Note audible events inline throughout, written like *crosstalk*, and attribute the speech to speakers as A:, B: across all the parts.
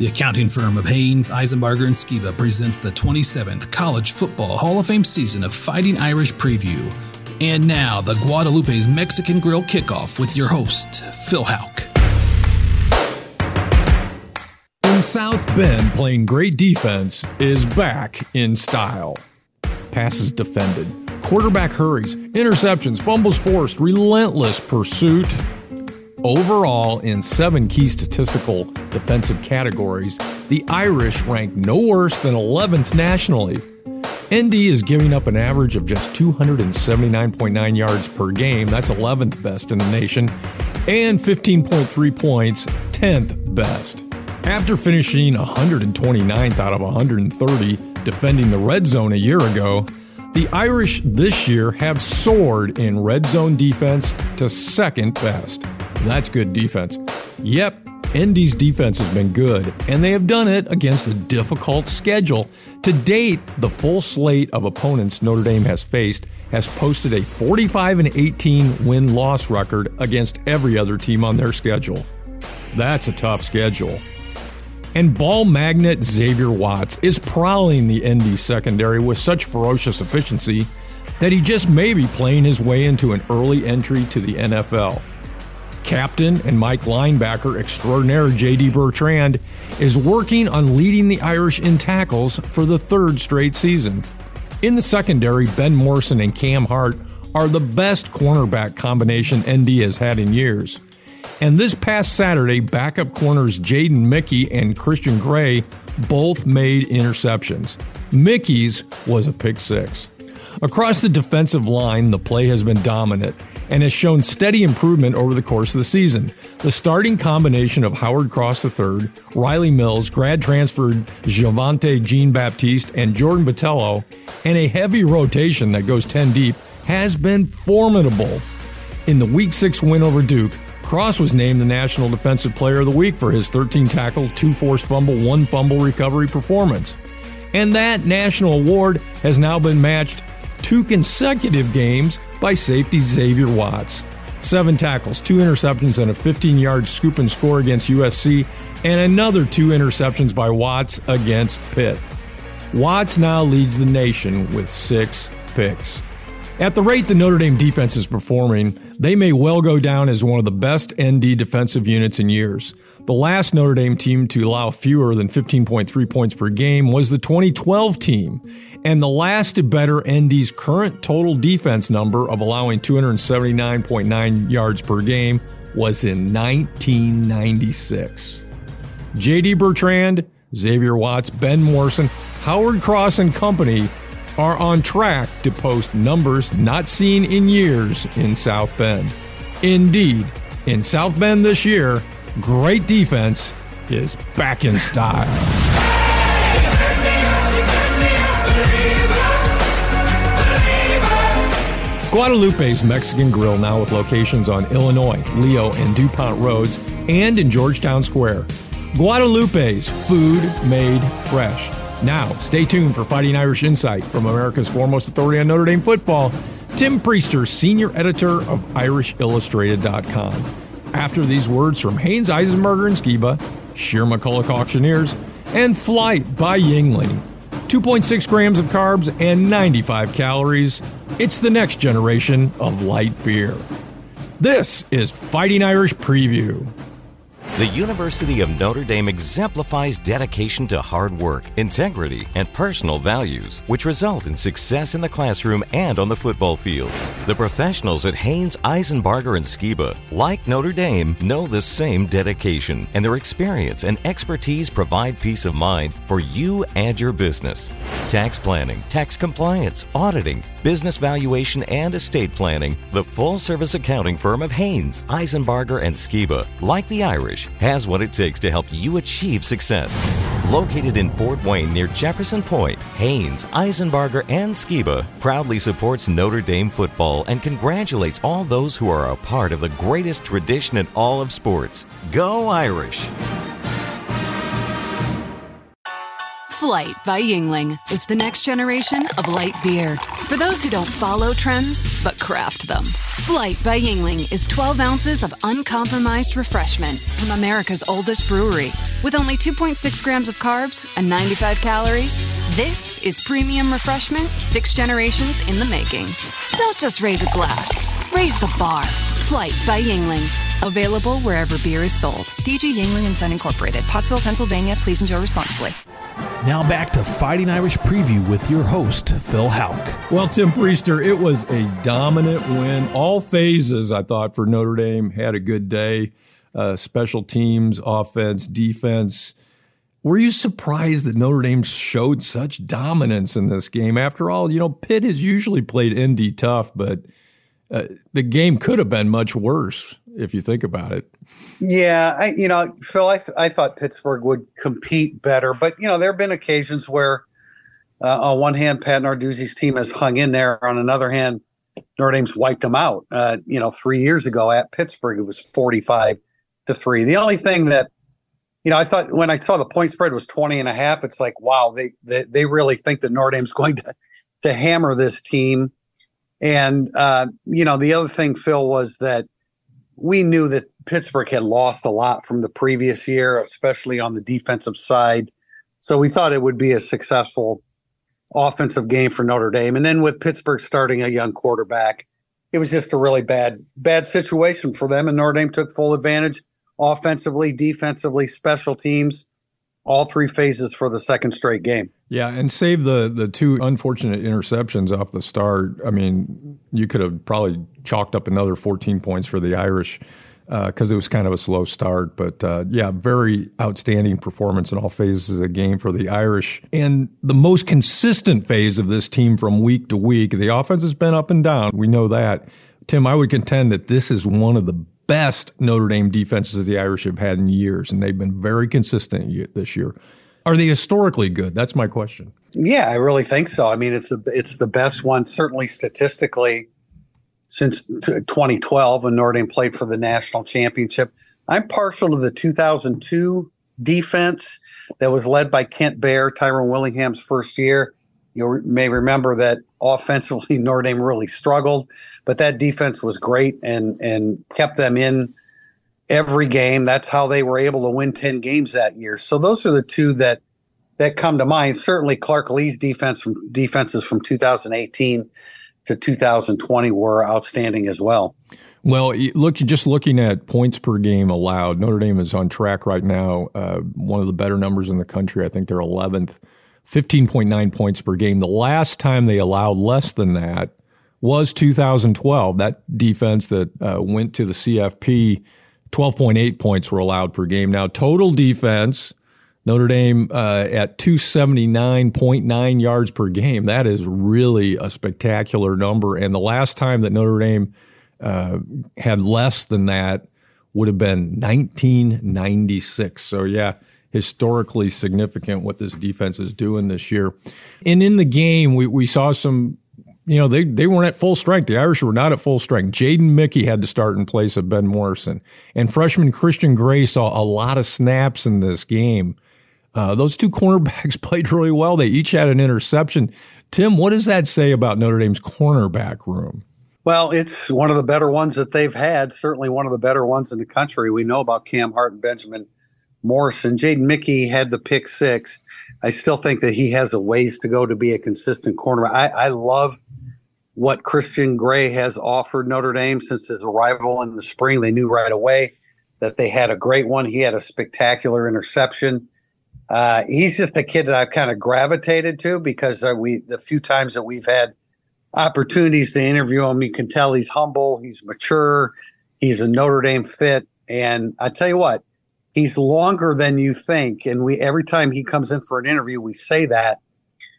A: The accounting firm of Haynes, Eisenbarger, and Skiba presents the 27th College Football Hall of Fame season of Fighting Irish Preview. And now, the Guadalupe's Mexican Grill kickoff with your host, Phil Houck.
B: In South Bend, playing great defense is back in style. Passes defended, quarterback hurries, interceptions, fumbles forced, relentless pursuit Overall, in seven key statistical defensive categories, the Irish rank no worse than 11th nationally. ND is giving up an average of just 279.9 yards per game, that's 11th best in the nation, and 15.3 points, 10th best. After finishing 129th out of 130 defending the red zone a year ago, the Irish this year have soared in red zone defense to second best. That's good defense. Yep, ND's defense has been good, and they have done it against a difficult schedule. To date, the full slate of opponents Notre Dame has faced has posted a 45 and 18 win loss record against every other team on their schedule. That's a tough schedule. And ball magnet Xavier Watts is prowling the ND secondary with such ferocious efficiency that he just may be playing his way into an early entry to the NFL. Captain and Mike linebacker extraordinaire J.D. Bertrand is working on leading the Irish in tackles for the third straight season. In the secondary, Ben Morrison and Cam Hart are the best cornerback combination ND has had in years. And this past Saturday, backup corners Jaden Mickey and Christian Gray both made interceptions. Mickey's was a pick six. Across the defensive line, the play has been dominant and has shown steady improvement over the course of the season. The starting combination of Howard Cross III, Riley Mills, grad transferred Javontae Jean Baptiste, and Jordan Botelho, and a heavy rotation that goes 10 deep, has been formidable. In the Week 6 win over Duke, Cross was named the National Defensive Player of the Week for his 13 tackle, 2 forced fumble, 1 fumble recovery performance. And that national award has now been matched two consecutive games by safety Xavier Watts. Seven tackles, two interceptions, and a 15 yard scoop and score against USC, and another two interceptions by Watts against Pitt. Watts now leads the nation with six picks. At the rate the Notre Dame defense is performing, they may well go down as one of the best ND defensive units in years. The last Notre Dame team to allow fewer than 15.3 points per game was the 2012 team, and the last to better ND's current total defense number of allowing 279.9 yards per game was in 1996. JD Bertrand, Xavier Watts, Ben Morrison, Howard Cross and company are on track to post numbers not seen in years in South Bend. Indeed, in South Bend this year, great defense is back in style. Guadalupe's Mexican Grill now with locations on Illinois, Leo, and DuPont Roads and in Georgetown Square. Guadalupe's food made fresh. Now, stay tuned for Fighting Irish Insight from America's foremost authority on Notre Dame football, Tim Prister, senior editor of IrishIllustrated.com. After these words from Haynes Eisenbarger and Skiba, Shearer McCulloch Auctioneers, and Flight by Yuengling, 2.6 grams of carbs and 95 calories. It's the next generation of light beer. This is Fighting Irish Preview.
C: The University of Notre Dame exemplifies dedication to hard work, integrity, and personal values, which result in success in the classroom and on the football field. The professionals at Haynes, Eisenbarger, and Skiba, like Notre Dame, know the same dedication, and their experience and expertise provide peace of mind for you and your business. Tax planning, tax compliance, auditing, business valuation, and estate planning, the full service accounting firm of Haynes, Eisenbarger, and Skiba, like the Irish, has what it takes to help you achieve success. Located in Fort Wayne near Jefferson Point, Haynes, Eisenbarger, and Skiba proudly supports Notre Dame football and congratulates all those who are a part of the greatest tradition in all of sports. Go Irish!
D: Flight by Yuengling is the next generation of light beer. For those who don't follow trends, but craft them. Flight by Yuengling is 12 ounces of uncompromised refreshment from America's oldest brewery. With only 2.6 grams of carbs and 95 calories, this is premium refreshment six generations in the making. Don't just raise a glass, raise the bar. Flight by Yuengling. Available wherever beer is sold. DG Yuengling and Son Incorporated, Pottsville, Pennsylvania. Please enjoy responsibly.
A: Now back to Fighting Irish Preview with your host, Phil Houck.
B: Well, Tim Prister, it was a dominant win. All phases, I thought, for Notre Dame had a good day. Uh, special teams, offense, defense. Were you surprised that Notre Dame showed such dominance in this game? After all, you know, Pitt has usually played ND tough, but uh, the game could have been much worse if you think about it.
E: Yeah, I, you know, Phil, I, th- I thought Pittsburgh would compete better, but you know, there have been occasions where, uh, on one hand, Pat Narduzzi's team has hung in there. On another hand, Notre Dame's wiped them out. Uh, you know, three years ago at Pittsburgh, it was forty-five to three. The only thing that, you know, I thought when I saw the point spread was 20 and a half, it's like, wow, they they, they really think that Notre Dame's going to to hammer this team. And uh, you know, the other thing, Phil, was that we knew that Pittsburgh had lost a lot from the previous year, especially on the defensive side. So we thought it would be a successful offensive game for Notre Dame. And then with Pittsburgh starting a young quarterback, it was just a really bad, bad situation for them. And Notre Dame took full advantage offensively, defensively, special teams, all three phases for the second straight game.
B: Yeah, and save the the two unfortunate interceptions off the start. I mean, you could have probably chalked up another 14 points for the Irish because uh, it was kind of a slow start. But uh, yeah, very outstanding performance in all phases of the game for the Irish. And the most consistent phase of this team from week to week. The offense has been up and down. We know that. Tim, I would contend that this is one of the best Notre Dame defenses the Irish have had in years, and they've been very consistent this year. Are they historically good? That's my question.
E: Yeah, I really think so. I mean, it's the it's the best one, certainly statistically, since 2012 when Notre Dame played for the national championship. I'm partial to the 2002 defense that was led by Kent Baer, Tyrone Willingham's first year. You may remember that offensively *laughs* Notre Dame really struggled, but that defense was great and and kept them in every game. That's how they were able to win 10 games that year. So those are the two that that come to mind. Certainly Clark Lea's defense from defenses from 2018 to 2020 were outstanding as well.
B: Well, look, just looking at points per game allowed, Notre Dame is on track right now. Uh, one of the better numbers in the country. I think they're 11th, 15.9 points per game. The last time they allowed less than that was 2012. That defense that uh, went to the CFP 12.8 points were allowed per game. Now, total defense, Notre Dame uh, at 279.9 yards per game. That is really a spectacular number. And the last time that Notre Dame uh, had less than that would have been 1996. So, yeah, historically significant what this defense is doing this year. And in the game, we, we saw some you know, they, they weren't at full strength. The Irish were not at full strength. Jaden Mickey had to start in place of Ben Morrison. And freshman Christian Gray saw a lot of snaps in this game. Uh, those two *laughs* cornerbacks played really well. They each had an interception. Tim, what does that say about Notre Dame's cornerback room?
E: Well, it's one of the better ones that they've had. Certainly one of the better ones in the country. We know about Cam Hart and Benjamin Morrison. Jaden Mickey had the pick six. I still think that he has a ways to go to be a consistent corner. I, I love what Christian Gray has offered Notre Dame since his arrival in the spring. They knew right away that they had a great one. He had a spectacular interception. Uh, he's just a kid that I've kind of gravitated to because uh, we the few times that we've had opportunities to interview him, you can tell he's humble, he's mature, he's a Notre Dame fit, and I tell you what, he's longer than you think. And we every time he comes in for an interview, we say that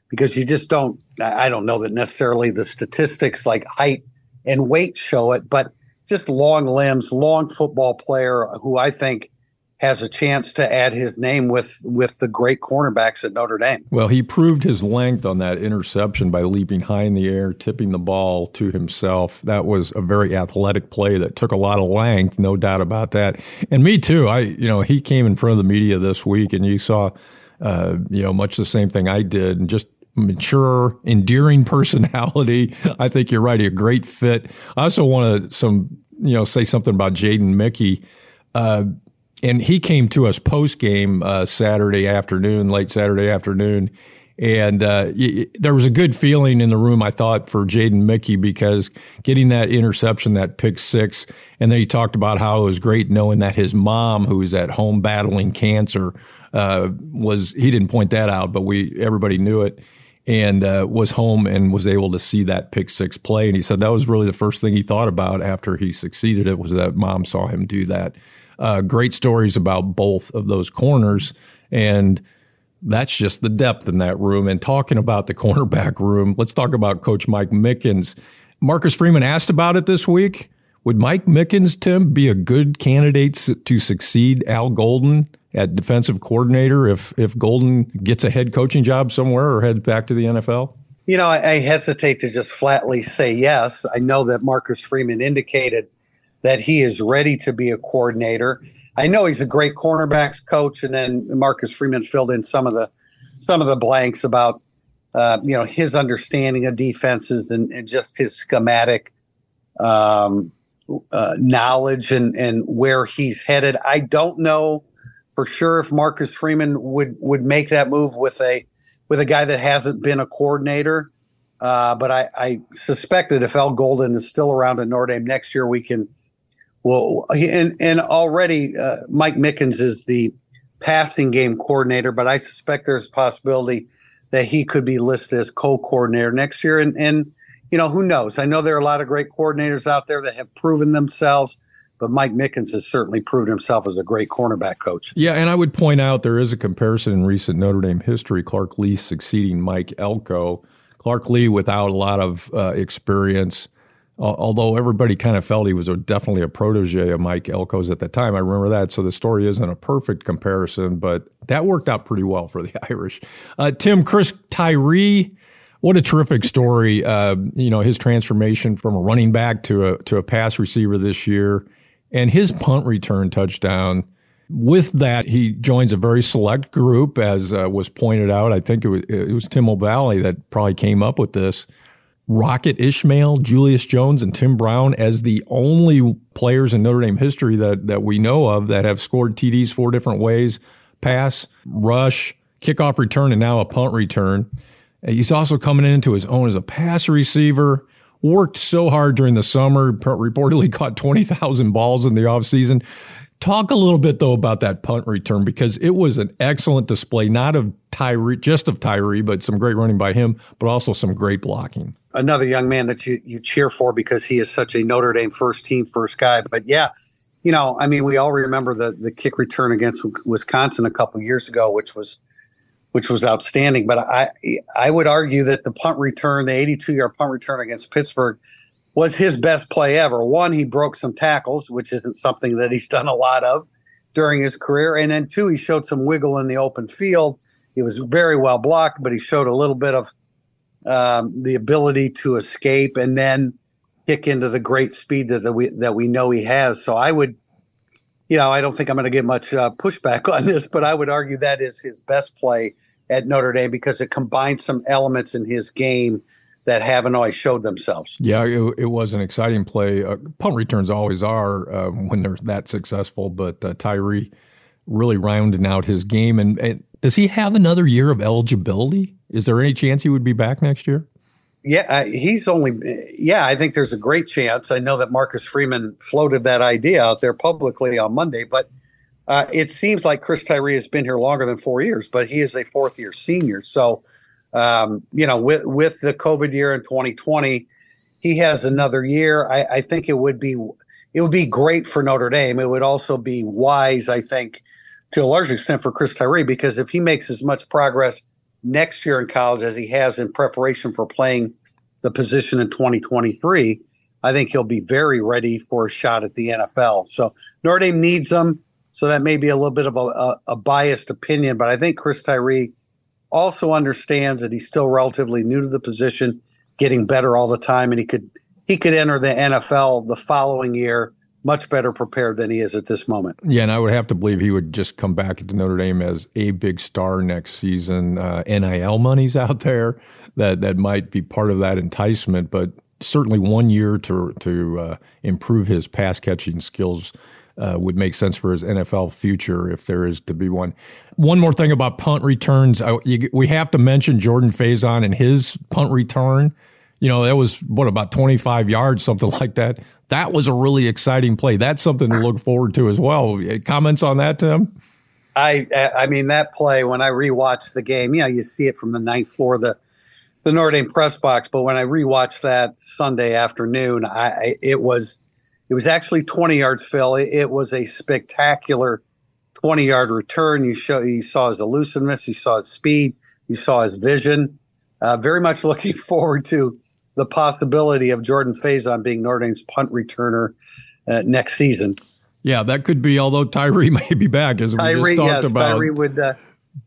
E: because you just don't I don't know that necessarily the statistics like height and weight show it, but just long limbs, long football player who I think has a chance to add his name with with the great cornerbacks at Notre Dame.
B: Well, he proved his length on that interception by leaping high in the air, tipping the ball to himself. That was a very athletic play that took a lot of length, no doubt about that. And me too. I, you know, he came in front of the media this week, and you saw, uh, you know, much the same thing I did, and just mature, endearing *laughs* personality. I think you're right. A great fit. I also want to some, you know, say something about Jaden Mickey. Uh, and he came to us post game uh, Saturday afternoon, late Saturday afternoon, and uh, y- there was a good feeling in the room, I thought, for Jaden Mickey because getting that interception, that pick six, and then he talked about how it was great knowing that his mom, who was at home battling cancer, uh, was he didn't point that out, but we everybody knew it. And uh, was home and was able to see that pick six play, and he said that was really the first thing he thought about after he succeeded. It was that mom saw him do that. Uh, great stories about both of those corners, and that's just the depth in that room. And talking about the *laughs* cornerback room, let's talk about Coach Mike Mickens. Marcus Freeman asked about it this week. Would Mike Mickens, Tim, be a good candidate to succeed Al Golden at defensive coordinator if if Golden gets a head coaching job somewhere or heads back to the NFL?
E: You know, I, I hesitate to just flatly say yes. I know that Marcus Freeman indicated – that he is ready to be a coordinator. I know he's a great cornerbacks coach, and then Marcus Freeman filled in some of the some of the blanks about uh, you know his understanding of defenses and, and just his schematic um, uh, knowledge and and where he's headed. I don't know for sure if Marcus Freeman would would make that move with a with a guy that hasn't been a coordinator. Uh, but I, I suspect that if Al Golden is still around at Notre Dame next year, we can well, and and already uh, Mike Mickens is the passing game coordinator, but I suspect there's a possibility that he could be listed as co-coordinator next year. And and you know who knows? I know there are a lot of great coordinators out there that have proven themselves, but Mike Mickens has certainly proved himself as a great cornerback coach.
B: Yeah, and I would point out there is a comparison in recent Notre Dame history: Clark Lea succeeding Mike Elko. Clark Lea, without a lot of uh, experience although everybody kind of felt he was a, definitely a protege of Mike Elko's at the time. I remember that. So the story isn't a perfect comparison, but that worked out pretty well for the *laughs* Irish. Uh, Tim, Chris Tyree, what a terrific story. Uh, you know, his transformation from a running back to a, to a pass receiver this year and his punt return touchdown. With that, he joins a very select group, as uh, was pointed out. I think it was, it was Tim O'Malley that probably came up with this Rocket Ismail, Julius Jones, and Tim Brown as the only players in Notre Dame history that, that we know of that have scored TDs four different ways pass, rush, kickoff return, and now a punt return. He's also coming into his own as a pass receiver. Worked so hard during the summer, reportedly *laughs* caught 20,000 balls in the offseason. Talk a little bit though about that punt return because it was an excellent display, not of Tyree, just of Tyree, but some great running by him, but also some great blocking.
E: Another young man that you, you cheer for because he is such a Notre Dame first team, first guy. But yeah, you know, I mean, we all remember the the kick return against Wisconsin a couple years ago, which was which was outstanding. But I I would argue that the punt return, the 82 yard punt return against Pittsburgh, was his best play ever. One, he broke some tackles, which isn't something that he's *laughs* done a lot of during his career. And then two, he showed some wiggle in the open field. He was very well blocked, but he showed a little bit of um, the ability to escape and then kick into the great speed that, that we that we know he has. So I would, you know, I don't think I'm going to get much uh, pushback *laughs* on this, but I would argue that is his best play at Notre Dame because it combines some elements in his game that haven't always showed themselves.
B: Yeah, it, it was an exciting play. Uh, punt returns always are uh, when they're that successful, but uh, Tyree really rounding out his game. And, and, does he have another year of eligibility? Is there any chance he would be back next year?
E: Yeah, he's only. Yeah, I think there's a great chance. I know that Marcus Freeman floated that idea out there publicly on Monday, but uh, it seems like Chris Tyree has been here longer than four years, but he is a fourth year senior. So um, you know, with with the COVID year in 2020, he has another year. I, I think it would be it would be great for Notre Dame. It would also be wise, I think, to a large extent for Chris Tyree because if he makes as much progress next year in college as he has in preparation for playing the position in 2023, I think he'll be very ready for a shot at the NFL. So Notre Dame needs him. So that may be a little bit of a, a, a biased opinion, but I think Chris Tyree also understands that he's still relatively new to the position, getting better all the time, and he could he could enter the NFL the following year much better prepared than he is at this moment.
B: Yeah, and I would have to believe he would just come back to Notre Dame as a big star next season. Uh, NIL money's out there that that might be part of that enticement, but certainly one year to to uh, improve his pass catching skills. Uh, would make sense for his NFL future if there is to be one. One more thing about punt returns, I, you, we have to mention Jordan Faison and his punt return you know, that was what about 25 yards, something *laughs* like that. That was a really exciting play. That's something to look forward to as well. Comments on that, Tim?
E: I I mean that play when I rewatched the game, yeah, you see it from the ninth floor of the the Notre Dame press box, but when I rewatched that Sunday afternoon, I it was it was actually 20 yards, Phil. It, it was a spectacular 20 yard return. You show you saw his elusiveness, you saw his speed, you saw his vision. Uh, very much *laughs* looking forward to the possibility of Jordan Faison being Notre Dame's punt returner uh, next season.
B: Yeah, that could be. Although Tyree *laughs* may be back, as we Tyree, just talked
E: yes,
B: about.
E: Tyree would. Uh,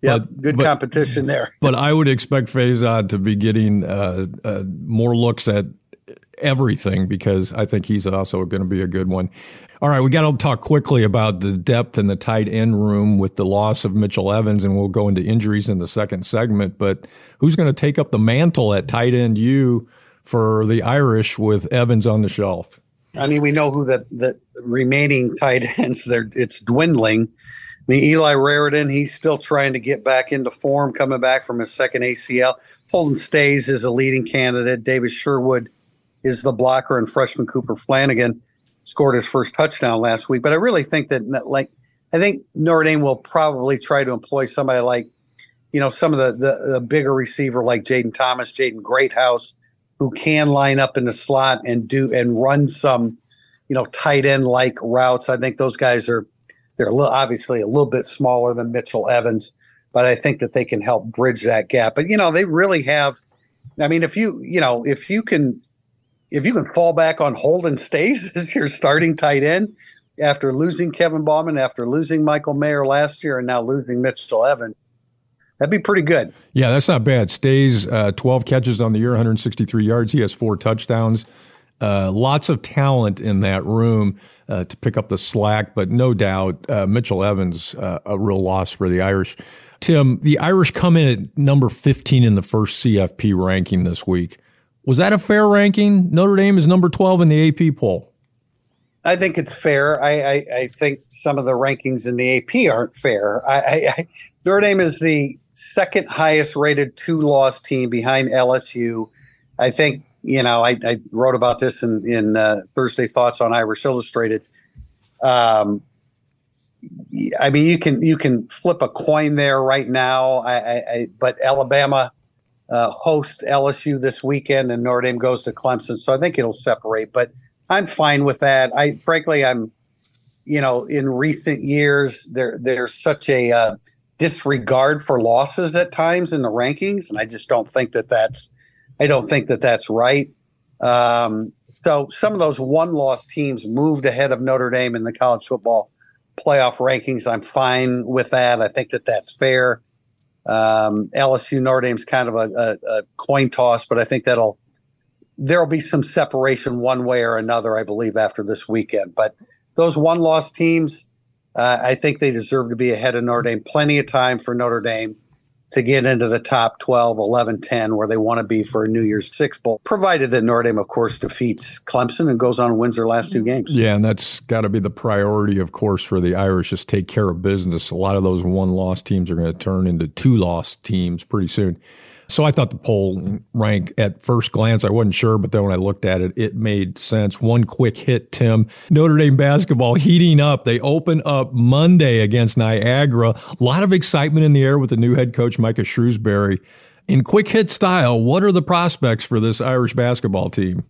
E: yeah, good but, competition there. *laughs*
B: but I would expect Faison to be getting uh, uh, more looks at everything because I think he's also going to be a good one. All right, we got to talk quickly about the depth in the tight end room with the loss of Mitchell Evans, and we'll go into injuries in the second segment. But who's going to take up the mantle at tight end? You for the Irish with Evans on the shelf?
E: I mean, we know who the, the remaining tight ends there. It's dwindling. I mean, Eli Raridon, he's still trying to get back into form, coming back from his second ACL. Holden Staes is a leading candidate. David Sherwood is the blocker, and freshman Cooper Flanagan scored his first touchdown last week. But I really think that, like, I think Notre Dame will probably try to employ somebody like, you know, some of the the, the bigger receiver like Jayden Thomas, Jaden Greathouse, who can line up in the slot and do and run some, you know, tight end like routes. I think those guys are they're a little, obviously a little bit smaller than Mitchell Evans, but I think that they can help bridge that gap. But you know, they really have. I mean, if you you know if you can if you can fall back on Holden Staes *laughs* as your starting tight end after losing Kevin Bauman, after losing Michael Mayer last year, and now losing Mitchell Evans, That'd be pretty good.
B: Yeah, that's not bad. Staes uh, 12 catches on the year, 163 yards. He has four touchdowns. Uh, lots of talent in that room uh, to pick up the slack, but no doubt uh, Mitchell Evans, uh, a real loss for the Irish. Tim, the Irish come in at number 15 in the first CFP ranking this week. Was that a fair ranking? Notre Dame is number 12 in the AP poll.
E: I think it's fair. I, I, I, think some of the rankings in the AP aren't fair. I, I, Notre Dame is the second highest rated two loss team behind LSU. I think, you know, I, I wrote about this in, in uh, Thursday Thoughts on Irish Illustrated. Um, I mean, you can you can flip a coin there right now. I, I, I but Alabama uh, hosts LSU this weekend, and Notre Dame goes to Clemson, so I think it'll separate. But I'm fine with that. I frankly, I'm, you know, in recent years there there's such a uh, disregard for losses at times in the rankings, and I just don't think that that's I don't think that that's right. Um, so some of those one-loss teams moved ahead of Notre Dame in the college football playoff rankings. I'm fine with that. I think that that's fair. Um, LSU Notre Dame's kind of a, a, a coin toss, but I think that'll there'll be some separation one way or another, I believe, after this weekend. But those one-loss teams, uh, I think they deserve to be ahead of Notre Dame. Plenty of time for Notre Dame to get into the top 12, 11, 10, where they want to be for a New Year's Six Bowl, provided that Notre Dame, of course, defeats Clemson and goes on and wins their last two games.
B: Yeah, and that's got to be the priority, of course, for the Irish, just take care of business. A lot of those one loss teams are going to turn into two loss teams pretty soon. So I thought the poll rank at first glance, I wasn't sure, but then when I looked at it, it made sense. One quick hit, Tim. Notre Dame basketball heating up. They open up Monday against Niagara. A lot of excitement in the air with the new head coach, Micah Shrewsberry. In quick hit style, what are the prospects for this Irish basketball team?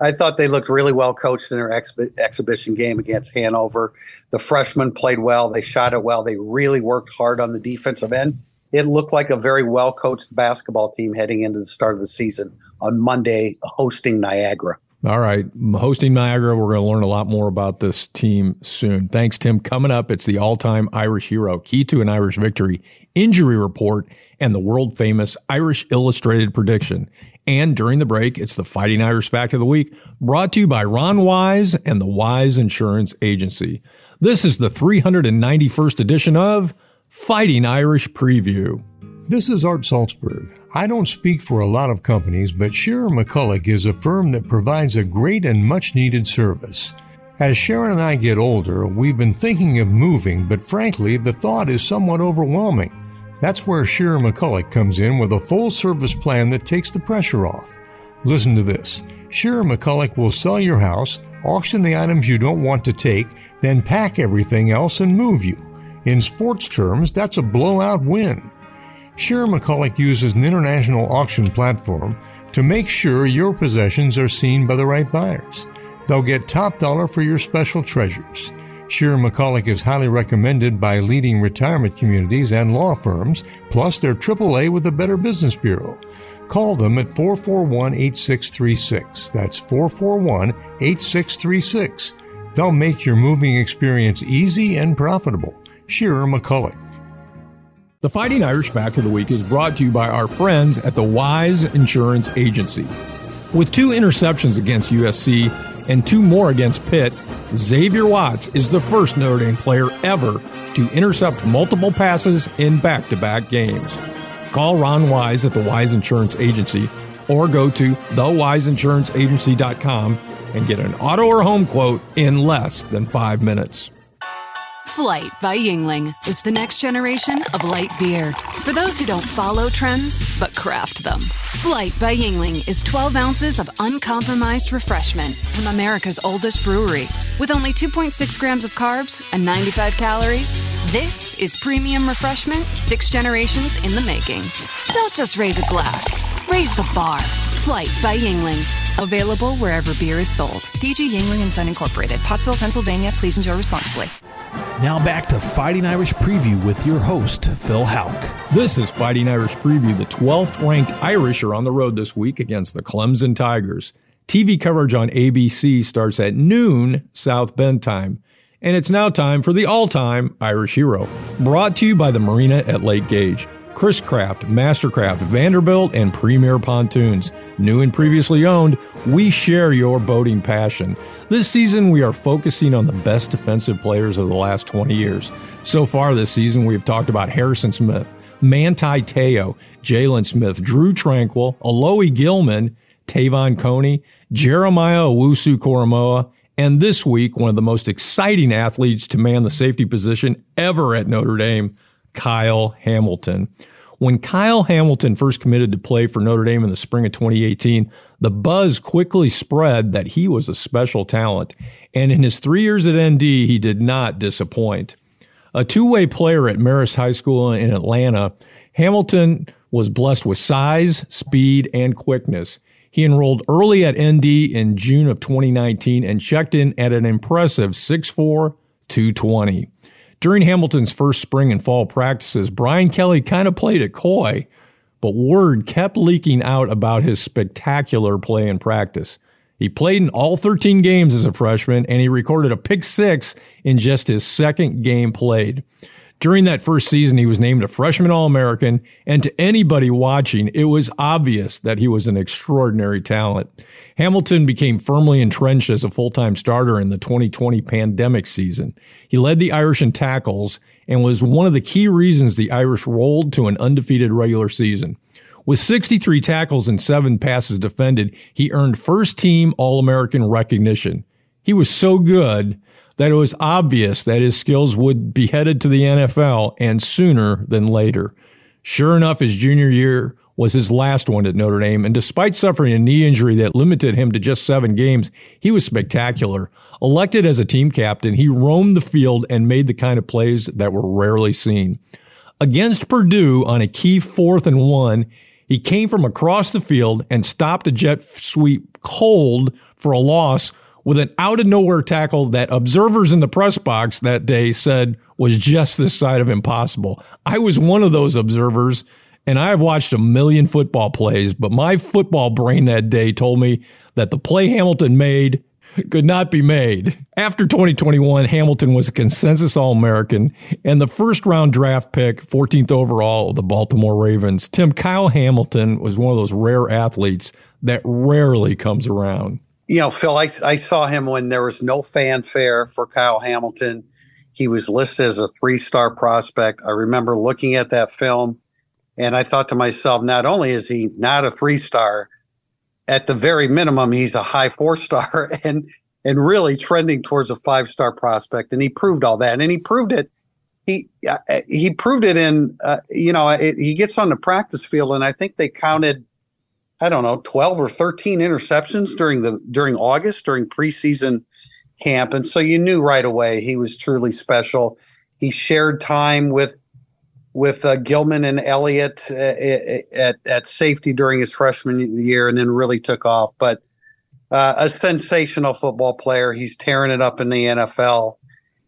E: I thought they looked really well coached in their ex- exhibition game against Hanover. The freshmen played well. They shot it well. They really worked hard on the defensive end it looked like a very well coached basketball team heading into the start of the season on Monday, hosting Niagara.
B: All right. Hosting Niagara, we're going to learn a lot more about this team soon. Thanks, Tim. Coming up, it's the all time Irish hero, key to an Irish victory, injury report, and the world famous Irish Illustrated prediction. And during the break, it's the Fighting Irish Fact of the Week, brought to you by Ron Wise and the Wise Insurance Agency. This is the 391st edition of Fighting Irish Preview.
F: This is Art Salzberg. I don't speak for a lot of companies, but Shearer McCulloch is a firm that provides a great and much needed service. As Sharon and I get older, we've been thinking of moving, but frankly, the thought is somewhat overwhelming. That's where Shearer McCulloch comes in with a full service plan that takes the pressure off. Listen to this. Shearer McCulloch will sell your house, auction the items you don't want to take, then pack everything else and move you. In sports terms, that's a blowout win. Shearer McCulloch uses an international auction platform to make sure your possessions are seen by the right buyers. They'll get top dollar for your special treasures. Shearer McCulloch is highly recommended by leading retirement communities and law firms, plus they're AAA with the Better Business Bureau. Call them at 441 8636. That's 441 8636. They'll make your moving experience easy and profitable. Shearer McCulloch.
B: The Fighting Irish Fact of the Week is brought to you by our friends at the Wise Insurance Agency. With two interceptions against USC and two more against Pitt, Xavier Watts is the first Notre Dame player ever to intercept multiple passes in back to back games. Call Ron Wise at the Wise Insurance Agency or go to thewiseinsuranceagency.com and get an auto or home quote in less than five minutes.
D: Flight by Yuengling is the next generation of light beer. For those who don't follow trends, but craft them. Flight by Yuengling is 12 ounces of uncompromised refreshment from America's oldest brewery. With only 2.6 grams of carbs and 95 calories, this is premium refreshment six generations in the making. Don't just raise a glass, raise the bar. Flight by Yuengling. Available wherever beer is sold. DG Yuengling and Son Incorporated, Pottsville, Pennsylvania. Please enjoy responsibly.
A: Now back to Fighting Irish Preview with your host, Phil Houck.
B: This is Fighting Irish Preview. The 12th ranked Irish are on the road this week against the Clemson Tigers. TV coverage on ABC starts at noon South Bend time. And it's now time for the all time Irish Hero, brought to you by the Marina at Lake Gage. Chris Craft, Mastercraft, Vanderbilt, and Premier Pontoons. New and previously owned, we share your boating passion. This season, we are focusing on the best defensive players of the last 20 years. So far this season, we have talked about Harrison Smith, Manti Te'o, Jaylon Smith, Drue Tranquill, Alohi Gilman, Te'von Coney, Jeremiah Owusu Koramoah, and this week, one of the most exciting athletes to man the safety position ever at Notre Dame, Kyle Hamilton. When Kyle Hamilton first committed to play for Notre Dame in the spring of 2018, the buzz quickly spread that he was a special talent. And in his three years at ND, he did not disappoint. A two way player at Marist High School in Atlanta, Hamilton was blessed with size, speed, and quickness. He enrolled early at ND in June of 2019 and checked in at an impressive 6'4, 220. During Hamilton's first spring and fall practices, Brian Kelly kind of played it coy, but word kept leaking out about his spectacular play in practice. He played in all 13 games as a freshman and he recorded a pick six in just his second game played. During that first season, he was named a freshman All American, and to anybody watching, it was obvious that he was an extraordinary talent. Hamilton became firmly entrenched as a full time starter in the 2020 pandemic season. He led the Irish in tackles and was one of the key reasons the Irish rolled to an undefeated regular season. With 63 tackles and seven passes defended, he earned first team All American recognition. He was so good that it was obvious that his skills would be headed to the NFL and sooner than later. Sure enough, his junior year was his last one at Notre Dame, and despite suffering a knee injury that limited him to just seven games, he was spectacular. Elected as a team captain, he roamed the field and made the kind of plays that were rarely seen. Against Purdue on a key fourth and one, he came from across the field and stopped a jet sweep cold for a loss with an out of nowhere tackle that observers in the press box that day said was just this side of impossible. I was one of those observers And I have watched a million football plays, but my football brain that day told me that the play Hamilton made could not be made. After 2021, Hamilton was a consensus All American and the first round draft pick, 14th overall of the Baltimore Ravens. Tim Kyle Hamilton was one of those rare athletes that rarely comes around.
E: You know, Phil, I, I saw him when there was no fanfare for Kyle Hamilton. He was listed as a three star prospect. I remember looking at that film and I thought to myself, not only is he not a three star, at the very minimum, he's a high four star *laughs* and and really trending towards a five star prospect. And he proved all that, and he proved it. He uh, he proved it in uh, you know it, he gets on the practice field, and I think they counted. I don't know, 12 or 13 interceptions during the during August during preseason camp. And so you knew right away he was truly special. He shared time with with uh, Gilman and Elliott uh, at, at safety during his freshman year and then really took off. But uh, a sensational football player. He's tearing it up in the NFL.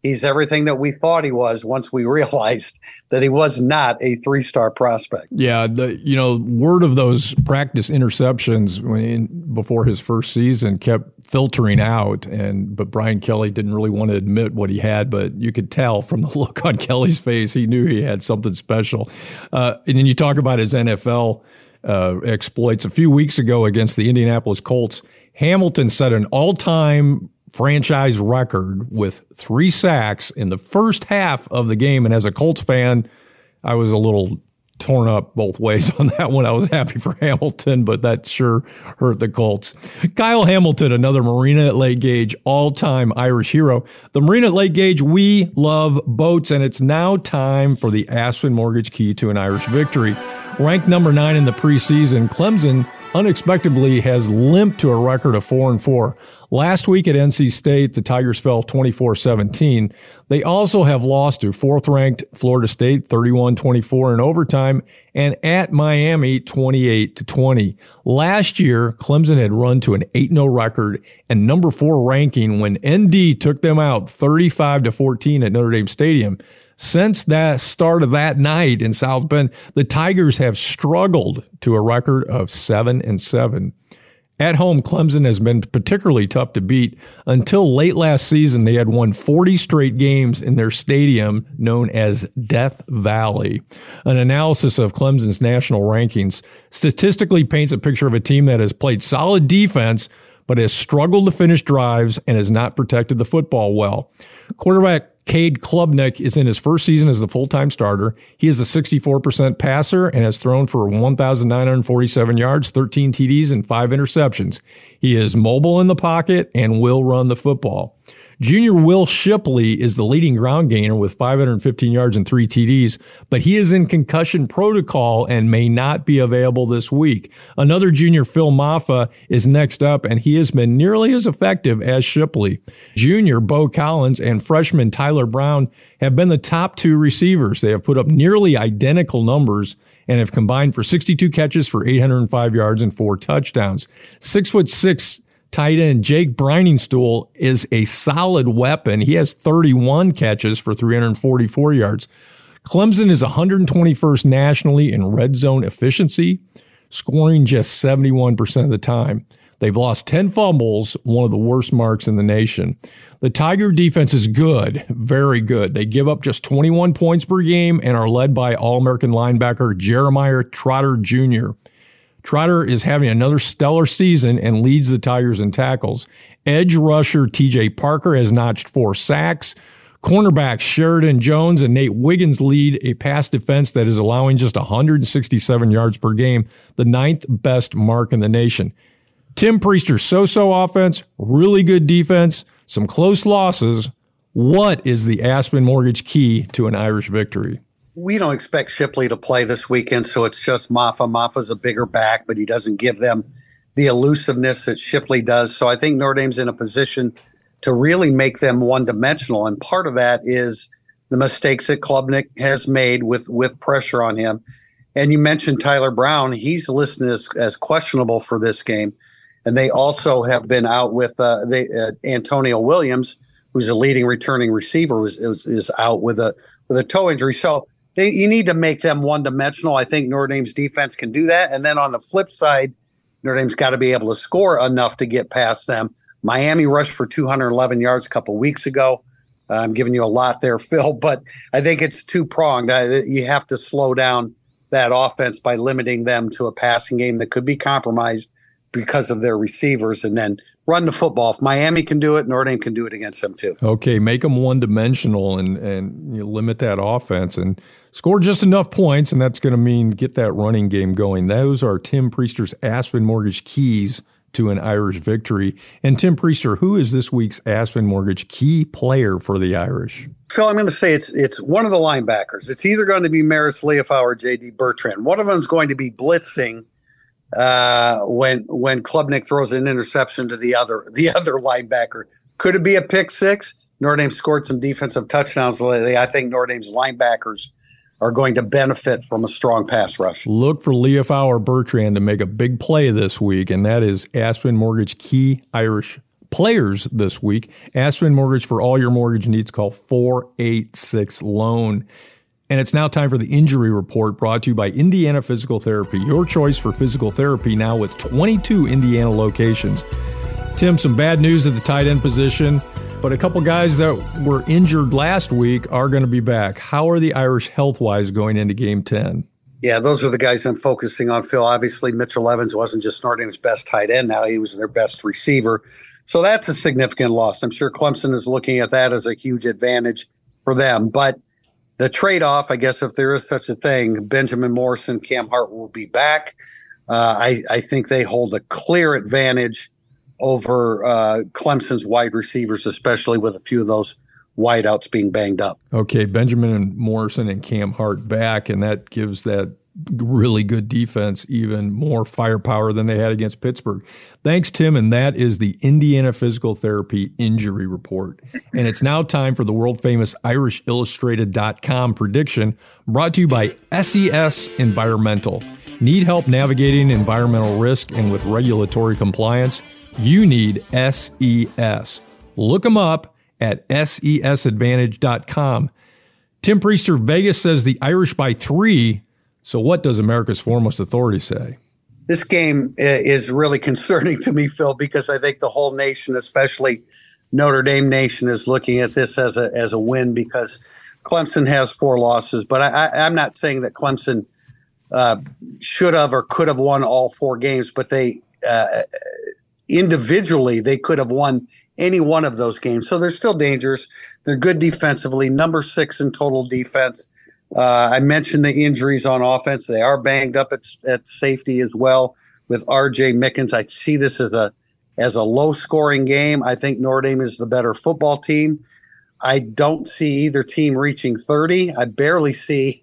E: He's everything that we thought he was once we *laughs* realized that he was not a three star prospect.
B: Yeah, the you know word of those practice interceptions when before his first season kept filtering out, and but Brian Kelly didn't really want to admit what he had, but you could tell from the *laughs* look on Kelly's face he knew he had something special. Uh, and then you talk about his NFL uh, exploits a few weeks ago against the Indianapolis Colts. Hamilton set an all-time franchise record with three sacks in the first half of the game. And as a Colts fan, I was a little torn up both ways *laughs* on that one. I was happy for Hamilton, but that sure hurt the Colts. Kyle Hamilton, another Marina at Lake Gage all-time Irish hero. The Marina at Lake Gage, we love boats, and it's now time for the Aspen Mortgage Key to an Irish victory. Ranked number nine in the preseason, Clemson unexpectedly has limped to a record of 4 and 4. Last week at NC State, the Tigers fell 24-17. They also have lost to fourth-ranked Florida State 31-24 in overtime and at Miami 28 20. Last year, Clemson had run to an 8-0 record and number 4 ranking when ND took them out 35 to 14 at Notre Dame Stadium. Since that start of that night in South Bend, the Tigers have struggled to a record of seven and seven. At home, Clemson has been particularly tough to beat. Until late last season, they had won 40 straight games in their stadium known as Death Valley. An analysis of Clemson's national rankings statistically paints a picture of a team that has played solid defense, but has struggled to finish drives and has not protected the football well. Quarterback Cade Klubnik is in his first season as the full-time starter. He is a 64% passer and has thrown for 1,947 yards, 13 TDs, and five interceptions. He is mobile in the pocket and will run the football. Junior Will Shipley is the leading ground gainer with 515 yards and three TDs, but he is in concussion protocol and may not be available this week. Another junior, Phil Mafah, is next up, and he has been nearly as effective as Shipley. Junior Beaux Collins and freshman Tyler Brown have been the top two receivers. They have put up nearly identical numbers and have combined for 62 catches for 805 yards and four touchdowns. Six foot six tight end Jake Briningstool is a solid weapon. He has 31 catches for 344 yards. Clemson is 121st nationally in red zone efficiency, scoring just 71% of the time. They've lost 10 fumbles, one of the worst marks in the nation. The Tiger defense is good, very good. They give up just 21 points per game and are led by All American linebacker Jeremiah Trotter Jr. Trotter is having another stellar season and leads the Tigers in tackles. Edge rusher TJ Parker has notched four sacks. Cornerbacks Sheridan Jones and Nate Wiggins lead a pass defense that is allowing just 167 yards per game, the ninth best mark in the nation. Tim Prister's so-so offense, really good defense, some close losses. What is the Aspen Mortgage key to an Irish victory?
E: We don't expect Shipley to play this weekend, so it's just Mafah. Mafah's a bigger back, but he doesn't give them the elusiveness that Shipley does. So I think Notre Dame's in a position to really make them one dimensional. And part of that is the mistakes that Klubnik has made with with pressure on him. And you mentioned Tyler Brown; he's listed as, as questionable for this game. And they also have been out with uh, they, uh, Antonio Williams, who's a leading returning receiver, was, is, is out with a with a toe injury. So they, you need to make them one dimensional. I think Notre Dame's defense can do that. And then on the flip side, Notre Dame's got to be able to score enough to get past them. Miami rushed for 211 yards a couple weeks ago. I'm giving you a lot there, *laughs* Phil, but I think it's two pronged. You have to slow down that offense by limiting them to a passing game that could be compromised because of their receivers and then run the football. If Miami can do it, Notre Dame can do it against them too.
B: Okay, make them one dimensional and and you limit that offense and score just enough points, and that's going to mean get that running game going. Those are Tim Prister's Aspen Mortgage keys to an Irish victory. And Tim Priester, who is this week's Aspen Mortgage key player for the Irish?
E: Phil, I'm going to say it's it's one of the linebackers. It's either going to be Marist Liufau or J.D. Bertrand. One of them is going to be blitzing uh, when when Klubnik throws an interception to the other *laughs* the other linebacker. Could it be a pick six? Notre Dame scored some defensive touchdowns lately. I think Notre Dame's linebackers are going to benefit from a strong pass rush.
B: Look for Liufau or Bertrand to make a big play this week, and that is Aspen Mortgage key Irish players this week. Aspen Mortgage for all your mortgage needs. Call 486 Loan. And it's now time for the injury report brought to you by Indiana Physical Therapy, your choice for physical therapy now with 22 Indiana locations. Tim, some bad news at the tight end position, but a couple guys that were injured last week are going to be back. How are the Irish health wise going into game 10?
E: Yeah, those are the guys I'm focusing on, Phil. Obviously, Mitchell Evans wasn't just Notre his best tight end now, he was their best receiver. So that's a significant loss. I'm sure Clemson is looking at that as a huge advantage for them. But the trade off, I guess, if there is such a thing, Benjamin Morrison, Cam Hart will be back. Uh, I, I, think they hold a clear advantage over uh, Clemson's wide receivers, especially with a few of those wideouts being banged up.
B: Okay, Benjamin and Morrison and Cam Hart back, and that gives that really good defense, even more firepower than they had against Pittsburgh. Thanks, Tim. And that is the Indiana Physical Therapy Injury Report. And it's now time for the world famous IrishIllustrated.com prediction brought to you by SES Environmental. Need help navigating environmental risk and with regulatory compliance? You need SES. Look them up at sesadvantage.com. Tim Prister, Vegas says the Irish by three so, what does America's foremost authority say?
E: This game is really *laughs* concerning to me, Phil, because I think the whole nation, especially Notre Dame Nation, is looking at this as a as a win because Clemson has four losses. But I, am not saying that Clemson uh, should have or could have won all four games, but they uh, individually they could have won any one of those games. So they're still dangerous. They're good defensively, number six in total defense. Uh, I mentioned the injuries on offense; they are banged up at, at safety as well with R.J. Mickens. I see this as a as a low scoring game. I think Notre Dame is the better football team. I don't see either team reaching 30. I barely see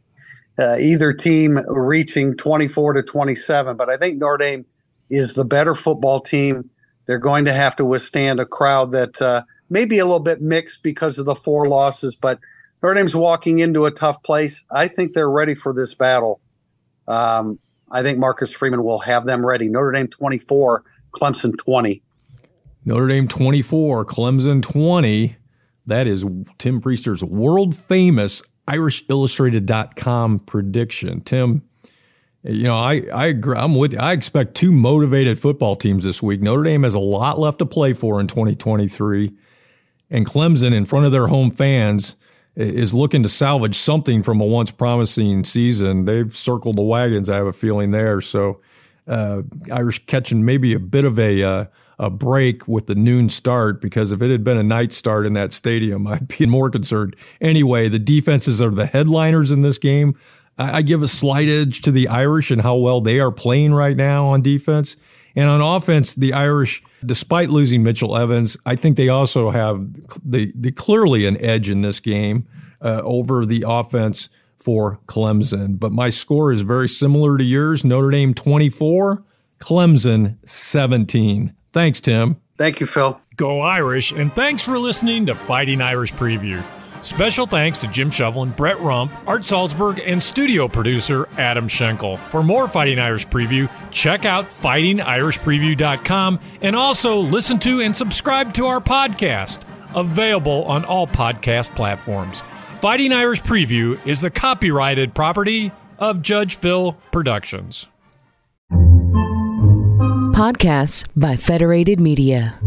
E: uh, either team reaching 24 to 27, but I think Notre Dame is the better football team. They're going to have to withstand a crowd that uh, may be a little bit mixed because of the four losses, but Notre Dame's walking into a tough place. I think they're ready for this battle. Um, I think Marcus Freeman will have them ready. Notre Dame 24, Clemson 20.
B: Notre Dame 24, Clemson 20. That is Tim Prister's world famous IrishIllustrated.com prediction. Tim, you know, I, I agree. I'm with you. I expect two motivated football teams this week. Notre Dame has a lot left to play for in 2023. And Clemson, in front of their home fans, is looking to salvage something from a once promising season. They've circled the wagons. I have a feeling there. So uh, Irish catching maybe a bit of a uh, a break with the noon start because if it had been a night start in that stadium, *laughs* I'd be more concerned. Anyway, the defenses are the headliners in this game. I, I give a slight edge to the Irish and how well they are playing right now on defense. And on offense, the Irish, despite losing Mitchell Evans, I think they also have the, the clearly an edge in this game uh, over the offense for Clemson. But my score is very similar to yours Notre Dame 24, Clemson 17. Thanks, Tim.
E: Thank you, Phil.
B: Go Irish, and thanks for listening to Fighting Irish Preview. Special thanks to Jim Shovelin, Brett Rump, Art Salzberg, and studio producer Adam Schenkel. For more Fighting Irish Preview, check out fightingirishpreview.com and also listen to and subscribe to our podcast, available on all podcast platforms. Fighting Irish Preview is the copyrighted property of Judge Phil Productions.
G: Podcasts by Federated Media.